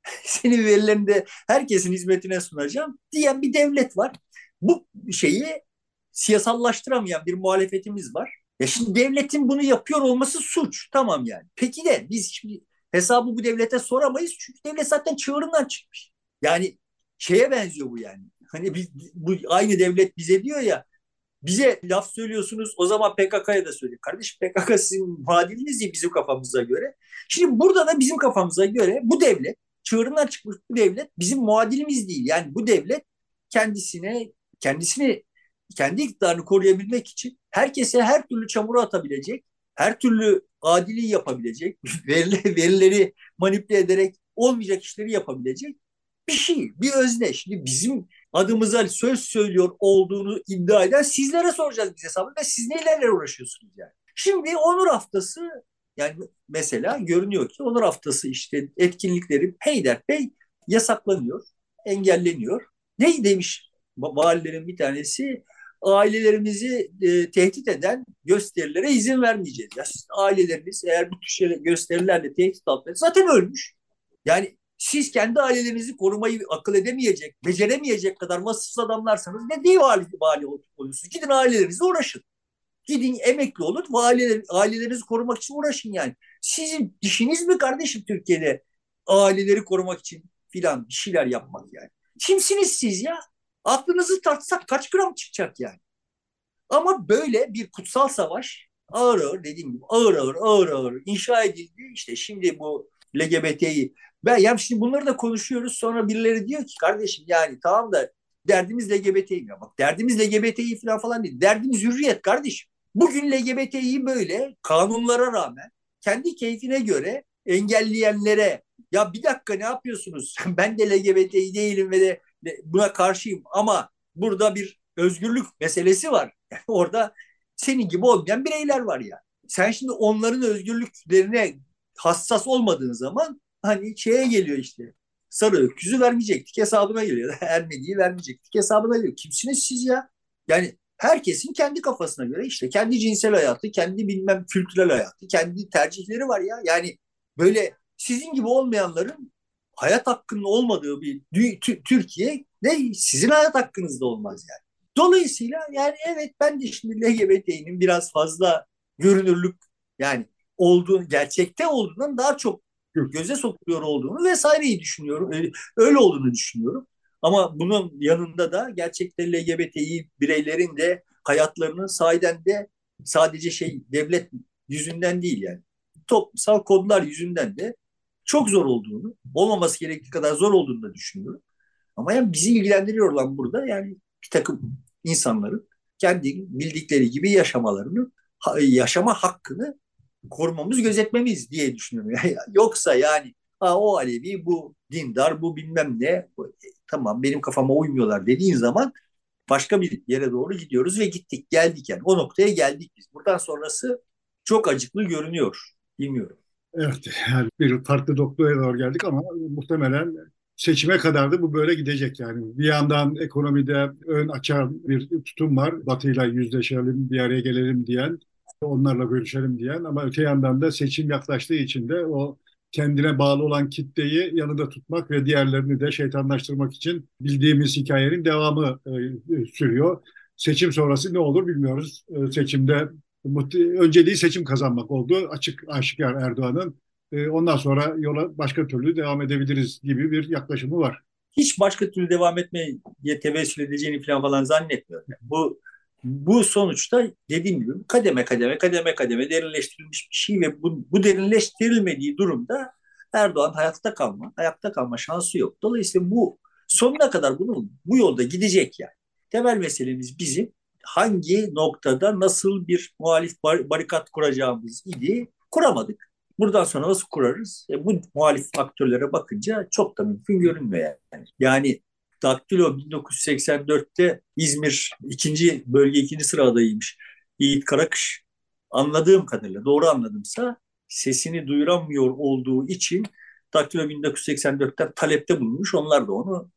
Senin verilerini de herkesin hizmetine sunacağım diyen bir devlet var. Bu şeyi siyasallaştıramayan bir muhalefetimiz var. Ya şimdi devletin bunu yapıyor olması suç. Tamam yani. Peki de biz şimdi hesabı bu devlete soramayız. Çünkü devlet zaten çığırından çıkmış. Yani şeye benziyor bu yani. Hani biz, bu aynı devlet bize diyor ya bize laf söylüyorsunuz o zaman PKK'ya da söylüyor. Kardeş PKK sizin muadiliniz değil bizim kafamıza göre. Şimdi burada da bizim kafamıza göre bu devlet çığırından çıkmış bu devlet bizim muadilimiz değil. Yani bu devlet kendisine kendisini kendi iktidarını koruyabilmek için herkese her türlü çamuru atabilecek, her türlü adili yapabilecek, verileri, verileri manipüle ederek olmayacak işleri yapabilecek bir şey, bir özne. Şimdi bizim adımıza söz söylüyor olduğunu iddia eden sizlere soracağız biz hesabı ve siz nelerle uğraşıyorsunuz yani. Şimdi onur haftası yani mesela görünüyor ki onur haftası işte etkinlikleri peyderpey yasaklanıyor, engelleniyor. Ne demiş valilerin bir tanesi? Ailelerimizi e, tehdit eden gösterilere izin vermeyeceğiz. Ya aileleriniz eğer bu tür gösterilerle tehdit altında zaten ölmüş. Yani siz kendi ailelerinizi korumayı akıl edemeyecek, beceremeyecek kadar vasıfsız adamlarsanız ne diye vali, vali oluyorsunuz? Gidin ailelerinizle uğraşın. Gidin emekli olun aileler, ailelerinizi korumak için uğraşın yani. Sizin işiniz mi kardeşim Türkiye'de aileleri korumak için filan bir şeyler yapmak yani. Kimsiniz siz ya? Aklınızı tartsak kaç gram çıkacak yani? Ama böyle bir kutsal savaş ağır ağır dediğim gibi ağır ağır ağır ağır inşa edildi. İşte şimdi bu LGBT'yi ben ya şimdi bunları da konuşuyoruz sonra birileri diyor ki kardeşim yani tamam da derdimiz LGBT'yi ya bak derdimiz LGBT'yi falan falan değil. Derdimiz hürriyet kardeşim. Bugün LGBT'yi böyle kanunlara rağmen kendi keyfine göre engelleyenlere ya bir dakika ne yapıyorsunuz? ben de LGBT'yi değilim ve de buna karşıyım ama burada bir özgürlük meselesi var. Yani orada senin gibi olmayan bireyler var ya. Sen şimdi onların özgürlüklerine hassas olmadığın zaman hani şeye geliyor işte. Sarı öküzü vermeyecektik hesabına geliyor. Ermeni'yi vermeyecektik hesabına geliyor. Kimsiniz siz ya? Yani herkesin kendi kafasına göre işte kendi cinsel hayatı, kendi bilmem kültürel hayatı, kendi tercihleri var ya. Yani böyle sizin gibi olmayanların hayat hakkının olmadığı bir Türkiye ne sizin hayat hakkınızda olmaz yani. Dolayısıyla yani evet ben de şimdi LGBT'nin biraz fazla görünürlük yani olduğu gerçekte olduğundan daha çok göze sokuluyor olduğunu vesaireyi düşünüyorum. Öyle olduğunu düşünüyorum. Ama bunun yanında da gerçekten LGBTİ bireylerin de hayatlarının sahiden de sadece şey devlet yüzünden değil yani. Toplumsal kodlar yüzünden de çok zor olduğunu, olmaması gerektiği kadar zor olduğunu da düşünüyorum. Ama yani bizi ilgilendiriyor olan burada yani bir takım insanların kendi bildikleri gibi yaşamalarını, yaşama hakkını korumamız, gözetmemiz diye düşünüyorum. Yoksa yani ha, o Alevi, bu dindar, bu bilmem ne, tamam benim kafama uymuyorlar dediğin zaman başka bir yere doğru gidiyoruz ve gittik, geldik yani. O noktaya geldik biz. Buradan sonrası çok acıklı görünüyor. Bilmiyorum. Evet, yani bir farklı noktaya doğru geldik ama muhtemelen seçime kadar da bu böyle gidecek yani. Bir yandan ekonomide ön açan bir tutum var. Batı'yla yüzleşelim, bir araya gelelim diyen, onlarla görüşelim diyen ama öte yandan da seçim yaklaştığı için de o kendine bağlı olan kitleyi yanında tutmak ve diğerlerini de şeytanlaştırmak için bildiğimiz hikayenin devamı e, sürüyor. Seçim sonrası ne olur bilmiyoruz. E, seçimde önceliği seçim kazanmak oldu. Açık aşikar Erdoğan'ın. E, ondan sonra yola başka türlü devam edebiliriz gibi bir yaklaşımı var. Hiç başka türlü devam etmeye tevessül edeceğini falan falan zannetmiyorum. bu bu sonuçta dediğim gibi kademe kademe kademe kademe derinleştirilmiş bir şey ve bu, bu derinleştirilmediği durumda Erdoğan hayatta kalma, ayakta kalma şansı yok. Dolayısıyla bu sonuna kadar bunu bu yolda gidecek yani. Temel meselemiz bizim hangi noktada nasıl bir muhalif bar, barikat kuracağımız idi kuramadık. Buradan sonra nasıl kurarız? E, bu muhalif faktörlere bakınca çok da mümkün görünmüyor yani. Yani Daktilo 1984'te İzmir ikinci bölge ikinci sıra adayıymış. Yiğit Karakış anladığım kadarıyla doğru anladımsa sesini duyuramıyor olduğu için Daktilo 1984'ten talepte bulunmuş. Onlar da onu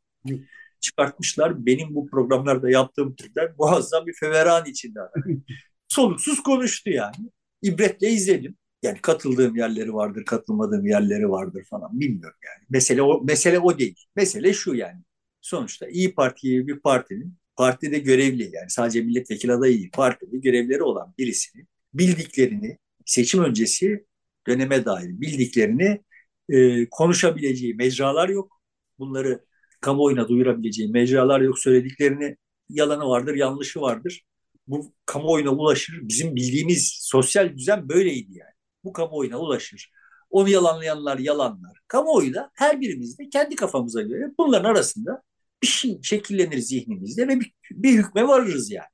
çıkartmışlar. Benim bu programlarda yaptığım türden muazzam bir feveran içinde. Soluksuz konuştu yani. İbretle izledim. Yani katıldığım yerleri vardır, katılmadığım yerleri vardır falan bilmiyorum yani. Mesele o mesele o değil. Mesele şu yani. Sonuçta İyi Parti gibi bir partinin partide görevli yani sadece milletvekili adayı değil, partide görevleri olan birisinin bildiklerini seçim öncesi döneme dair bildiklerini e, konuşabileceği mecralar yok. Bunları kamuoyuna duyurabileceği mecralar yok. Söylediklerini yalanı vardır, yanlışı vardır. Bu kamuoyuna ulaşır. Bizim bildiğimiz sosyal düzen böyleydi yani. Bu kamuoyuna ulaşır. Onu yalanlayanlar yalanlar. Kamuoyu da her birimiz de kendi kafamıza göre bunların arasında bir şey şekillenir zihnimizde ve bir, bir hükme varırız yani.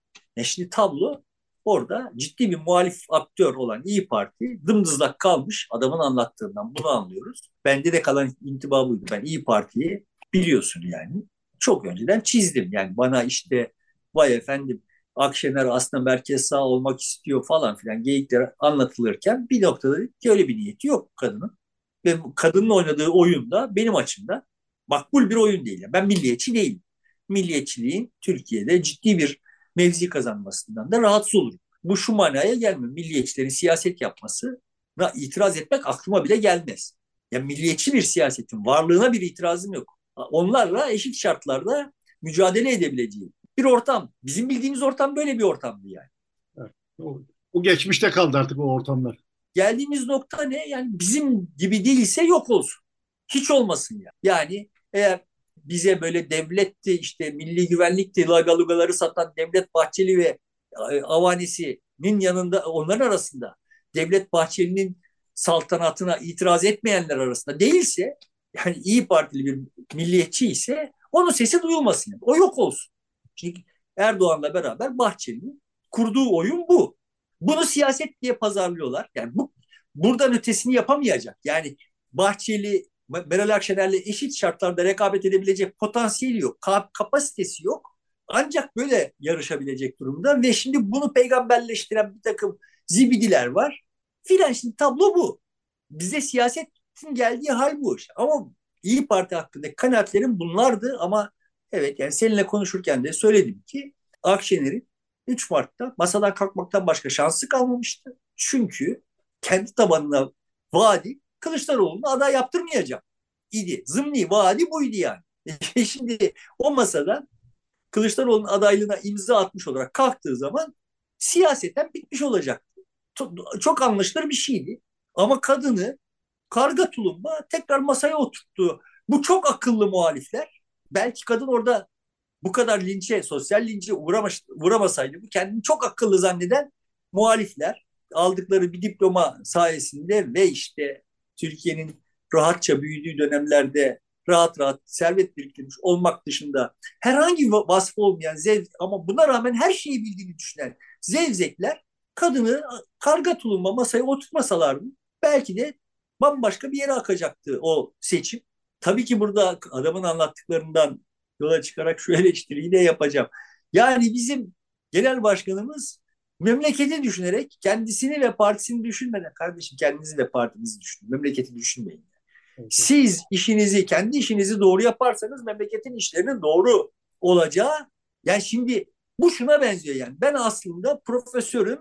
Şimdi tablo orada ciddi bir muhalif aktör olan İyi Parti dımdızlak kalmış adamın anlattığından bunu anlıyoruz. Bende de kalan intiba buydu. Ben İyi Parti'yi biliyorsun yani. Çok önceden çizdim. Yani bana işte vay efendim Akşener aslında merkez sağ olmak istiyor falan filan geyikler anlatılırken bir noktada öyle bir niyeti yok kadının. Ve kadının oynadığı oyunda benim açımdan makbul bir oyun değil. Ben milliyetçi değilim. Milliyetçiliğin Türkiye'de ciddi bir mevzi kazanmasından da rahatsız olurum. Bu şu manaya gelmiyor. Milliyetçilerin siyaset yapması itiraz etmek aklıma bile gelmez. Yani milliyetçi bir siyasetin varlığına bir itirazım yok. Onlarla eşit şartlarda mücadele edebileceği bir ortam. Bizim bildiğimiz ortam böyle bir ortamdı yani. Evet, o, o geçmişte kaldı artık o ortamlar. Geldiğimiz nokta ne? Yani bizim gibi değilse yok olsun. Hiç olmasın ya. Yani eğer bize böyle devletti işte milli güvenlikti lagalugaları satan Devlet Bahçeli ve e, avanisi'nin yanında onların arasında Devlet Bahçeli'nin saltanatına itiraz etmeyenler arasında değilse yani iyi Partili bir milliyetçi ise onun sesi duyulmasın. O yok olsun. Çünkü Erdoğan'la beraber Bahçeli'nin kurduğu oyun bu. Bunu siyaset diye pazarlıyorlar. Yani bu buradan ötesini yapamayacak. Yani Bahçeli Meral Akşener'le eşit şartlarda rekabet edebilecek potansiyeli yok, kapasitesi yok. Ancak böyle yarışabilecek durumda ve şimdi bunu peygamberleştiren bir takım zibidiler var. Filan şimdi tablo bu. Bize siyasetin geldiği hal bu. Ama İyi Parti hakkında kanaatlerim bunlardı ama evet yani seninle konuşurken de söyledim ki Akşener'in 3 Mart'ta masadan kalkmaktan başka şansı kalmamıştı. Çünkü kendi tabanına vaadi Kılıçdaroğlu'nu aday yaptırmayacağım idi. Zımni vaadi buydu yani. Şimdi o masadan Kılıçdaroğlu'nun adaylığına imza atmış olarak kalktığı zaman siyaseten bitmiş olacaktı. Çok, çok anlaşılır bir şeydi. Ama kadını karga tulumba tekrar masaya oturttu. Bu çok akıllı muhalifler. Belki kadın orada bu kadar linçe, sosyal linçe uğramış, uğramasaydı bu kendini çok akıllı zanneden muhalifler aldıkları bir diploma sayesinde ve işte Türkiye'nin rahatça büyüdüğü dönemlerde rahat rahat servet biriktirmiş olmak dışında herhangi bir vasfı olmayan zev ama buna rağmen her şeyi bildiğini düşünen zevzekler kadını karga tulumba masaya oturtmasalardı belki de bambaşka bir yere akacaktı o seçim. Tabii ki burada adamın anlattıklarından yola çıkarak şu eleştiriyi de yapacağım. Yani bizim genel başkanımız memleketi düşünerek kendisini ve partisini düşünmeden kardeşim kendinizi ve partinizi düşünün. Memleketi düşünmeyin. Siz işinizi, kendi işinizi doğru yaparsanız memleketin işlerinin doğru olacağı. Yani şimdi bu şuna benziyor yani. Ben aslında profesörüm,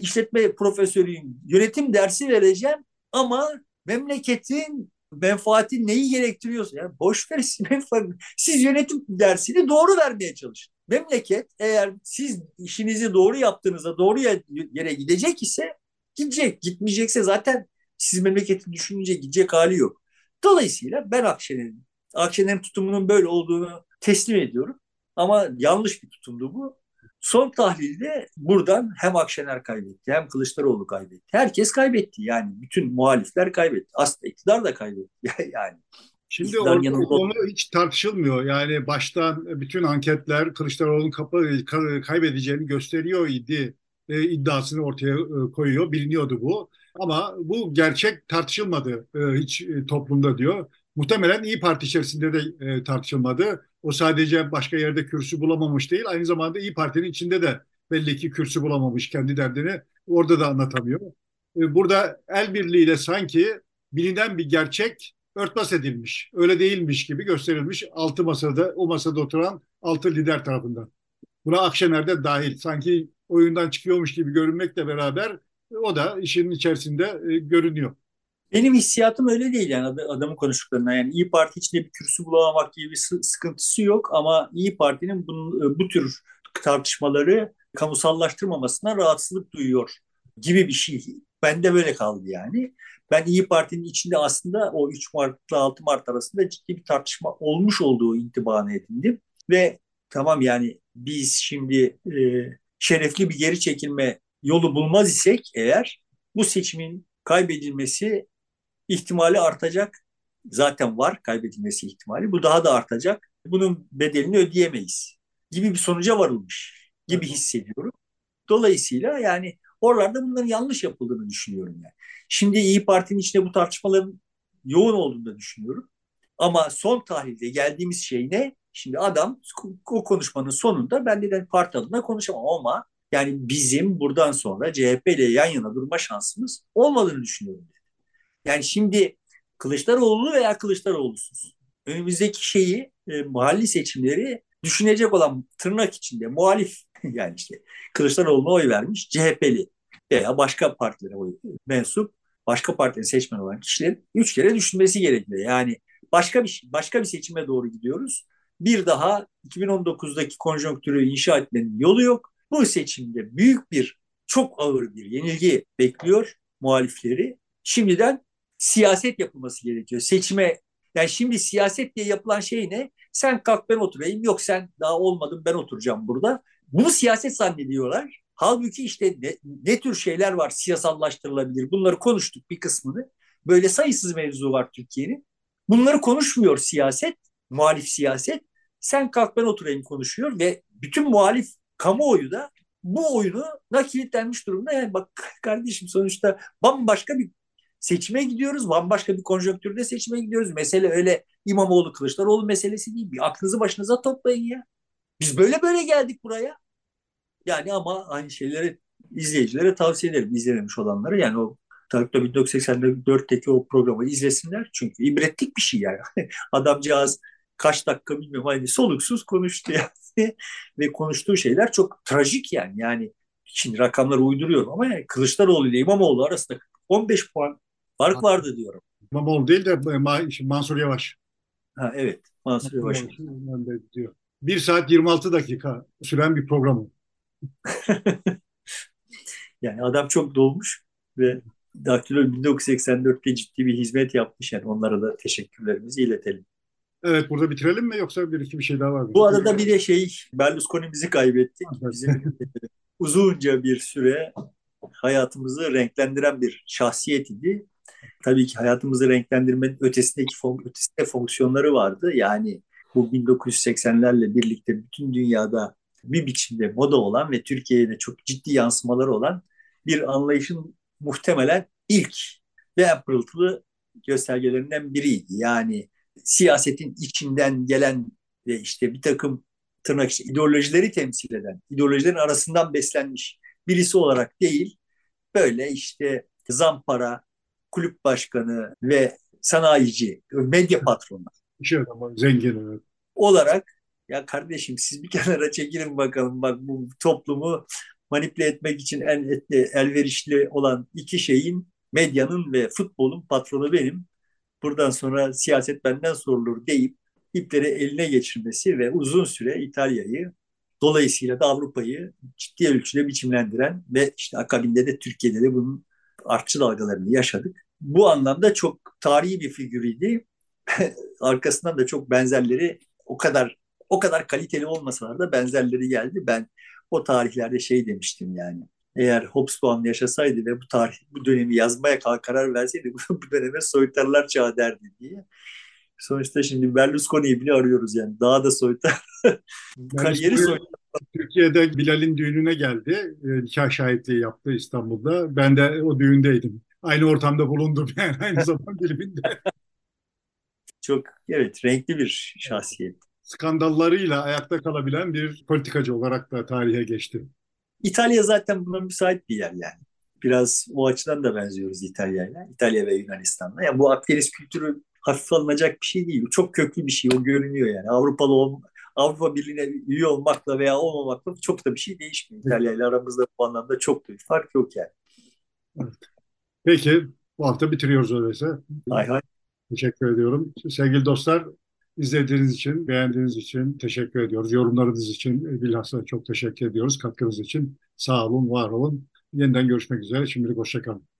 işletme profesörüyüm, yönetim dersi vereceğim ama memleketin menfaati neyi gerektiriyorsa yani boş ver siz yönetim dersini doğru vermeye çalışın. Memleket eğer siz işinizi doğru yaptığınızda doğru yere gidecek ise gidecek. Gitmeyecekse zaten siz memleketi düşününce gidecek hali yok. Dolayısıyla ben Akşener'in Akşener'in tutumunun böyle olduğunu teslim ediyorum. Ama yanlış bir tutumdu bu. Son tahlilde buradan hem Akşener kaybetti hem Kılıçdaroğlu kaybetti. Herkes kaybetti yani bütün muhalifler kaybetti. Aslında iktidar da kaybetti yani. Şimdi orada yanında... konu hiç tartışılmıyor. Yani baştan bütün anketler Kılıçdaroğlu'nun kapı kaybedeceğini gösteriyor idi e, iddiasını ortaya e, koyuyor. Biliniyordu bu. Ama bu gerçek tartışılmadı e, hiç e, toplumda diyor. Muhtemelen İyi Parti içerisinde de e, tartışılmadı. O sadece başka yerde kürsü bulamamış değil, aynı zamanda İyi Parti'nin içinde de belli ki kürsü bulamamış kendi derdini. Orada da anlatamıyor. E, burada el birliğiyle sanki bilinen bir gerçek örtbas edilmiş. Öyle değilmiş gibi gösterilmiş altı masada, o masada oturan altı lider tarafından. Buna Akşener de dahil. Sanki oyundan çıkıyormuş gibi görünmekle beraber o da işin içerisinde e, görünüyor. Benim hissiyatım öyle değil yani adamın konuştuklarına. Yani İyi Parti içinde bir kürsü bulamamak gibi bir sıkıntısı yok ama İyi Parti'nin bu, e, bu tür tartışmaları kamusallaştırmamasına rahatsızlık duyuyor gibi bir şey. Ben de böyle kaldı yani. Ben İyi Parti'nin içinde aslında o 3 Mart ile 6 Mart arasında ciddi bir tartışma olmuş olduğu intibanı edindim. Ve tamam yani biz şimdi e, şerefli bir geri çekilme yolu bulmaz isek eğer bu seçimin kaybedilmesi ihtimali artacak. Zaten var kaybedilmesi ihtimali. Bu daha da artacak. Bunun bedelini ödeyemeyiz gibi bir sonuca varılmış gibi hissediyorum. Dolayısıyla yani oralarda bunların yanlış yapıldığını düşünüyorum yani. Şimdi İyi Parti'nin içinde bu tartışmaların yoğun olduğunu düşünüyorum. Ama son tahlilde geldiğimiz şey ne? Şimdi adam o konuşmanın sonunda ben de parti adına konuşamam ama yani bizim buradan sonra CHP ile yan yana durma şansımız olmadığını düşünüyorum. Yani şimdi Kılıçdaroğlu veya Kılıçdaroğlu'suz önümüzdeki şeyi e, mahalli seçimleri düşünecek olan tırnak içinde muhalif yani işte Kılıçdaroğlu'na oy vermiş CHP'li veya başka partilere oy mensup başka partilerin seçmen olan kişilerin üç kere düşünmesi gerekiyor. Yani başka bir başka bir seçime doğru gidiyoruz. Bir daha 2019'daki konjonktürü inşa etmenin yolu yok. Bu seçimde büyük bir, çok ağır bir yenilgi bekliyor muhalifleri. Şimdiden siyaset yapılması gerekiyor. Seçime yani şimdi siyaset diye yapılan şey ne? Sen kalk ben oturayım. Yok sen daha olmadın ben oturacağım burada. Bunu siyaset zannediyorlar. Halbuki işte ne, ne tür şeyler var siyasallaştırılabilir. Bunları konuştuk bir kısmını. Böyle sayısız mevzu var Türkiye'nin. Bunları konuşmuyor siyaset, muhalif siyaset. Sen kalk ben oturayım konuşuyor ve bütün muhalif kamuoyu da bu oyunu kilitlenmiş durumda. Yani bak kardeşim sonuçta bambaşka bir seçime gidiyoruz. Bambaşka bir konjonktürde seçime gidiyoruz. Mesele öyle İmamoğlu Kılıçdaroğlu meselesi değil. Bir aklınızı başınıza toplayın ya. Biz böyle böyle geldik buraya. Yani ama aynı şeyleri izleyicilere tavsiye ederim. izlememiş olanları. Yani o Tarık'ta 1984'teki o programı izlesinler. Çünkü ibretlik bir şey yani. Adamcağız kaç dakika bilmiyorum hani soluksuz konuştu yani ve konuştuğu şeyler çok trajik yani yani şimdi rakamları uyduruyorum ama yani Kılıçdaroğlu ile İmamoğlu arasında 15 puan fark vardı diyorum. İmamoğlu değil de Mansur Yavaş. Ha, evet Mansur Yavaş. diyor. 1 saat 26 dakika süren bir program. yani adam çok dolmuş ve Daktilo 1984'te ciddi bir hizmet yapmış. Yani onlara da teşekkürlerimizi iletelim. Evet burada bitirelim mi yoksa bir iki bir şey daha var mı? Bu arada bir de şey Berlusconi bizi kaybettik. Bizim uzunca bir süre hayatımızı renklendiren bir şahsiyet idi. Tabii ki hayatımızı renklendirmenin ötesindeki ötesinde fonksiyonları vardı. Yani bu 1980'lerle birlikte bütün dünyada bir biçimde moda olan ve Türkiye'de çok ciddi yansımaları olan bir anlayışın muhtemelen ilk ve pırıltılı göstergelerinden biriydi. Yani siyasetin içinden gelen ve işte bir takım tırnak işte ideolojileri temsil eden, ideolojilerin arasından beslenmiş birisi olarak değil, böyle işte zampara, kulüp başkanı ve sanayici, medya patronu. İş adamı, zengin evet. Olarak ya kardeşim siz bir kenara çekilin bakalım bak bu toplumu manipüle etmek için en elverişli olan iki şeyin medyanın ve futbolun patronu benim. Buradan sonra siyaset benden sorulur deyip ipleri eline geçirmesi ve uzun süre İtalya'yı dolayısıyla da Avrupa'yı ciddi ölçüde biçimlendiren ve işte akabinde de Türkiye'de de bunun artçı dalgalarını yaşadık. Bu anlamda çok tarihi bir figürüydü. Arkasından da çok benzerleri o kadar o kadar kaliteli olmasalar da benzerleri geldi. Ben o tarihlerde şey demiştim yani. Eğer Hobsbawm yaşasaydı ve bu tarih bu dönemi yazmaya karar verseydi bu döneme soytarılar çağı derdi diye. Sonuçta şimdi Berlusconi'yi bile arıyoruz yani. Daha da soytar. Kariyeri soytar. Türkiye'de Bilal'in düğününe geldi. E, nikah şahitliği yaptı İstanbul'da. Ben de o düğündeydim. Aynı ortamda bulundum yani aynı zaman diliminde. Çok evet renkli bir şahsiyet skandallarıyla ayakta kalabilen bir politikacı olarak da tarihe geçti. İtalya zaten buna müsait bir yer yani. Biraz o açıdan da benziyoruz İtalya'yla. İtalya ve Yunanistan'la. Yani bu Akdeniz kültürü hafif alınacak bir şey değil. Çok köklü bir şey. O görünüyor yani. Avrupalı ol, Avrupa Birliği'ne üye olmakla veya olmamakla çok da bir şey değişmiyor. İtalya ile aramızda bu anlamda çok da bir fark yok yani. Peki bu hafta bitiriyoruz öyleyse. Hay hay. Teşekkür ediyorum. Sevgili dostlar İzlediğiniz için, beğendiğiniz için teşekkür ediyoruz. Yorumlarınız için bilhassa çok teşekkür ediyoruz. Katkınız için sağ olun, var olun. Yeniden görüşmek üzere. Şimdilik hoşçakalın.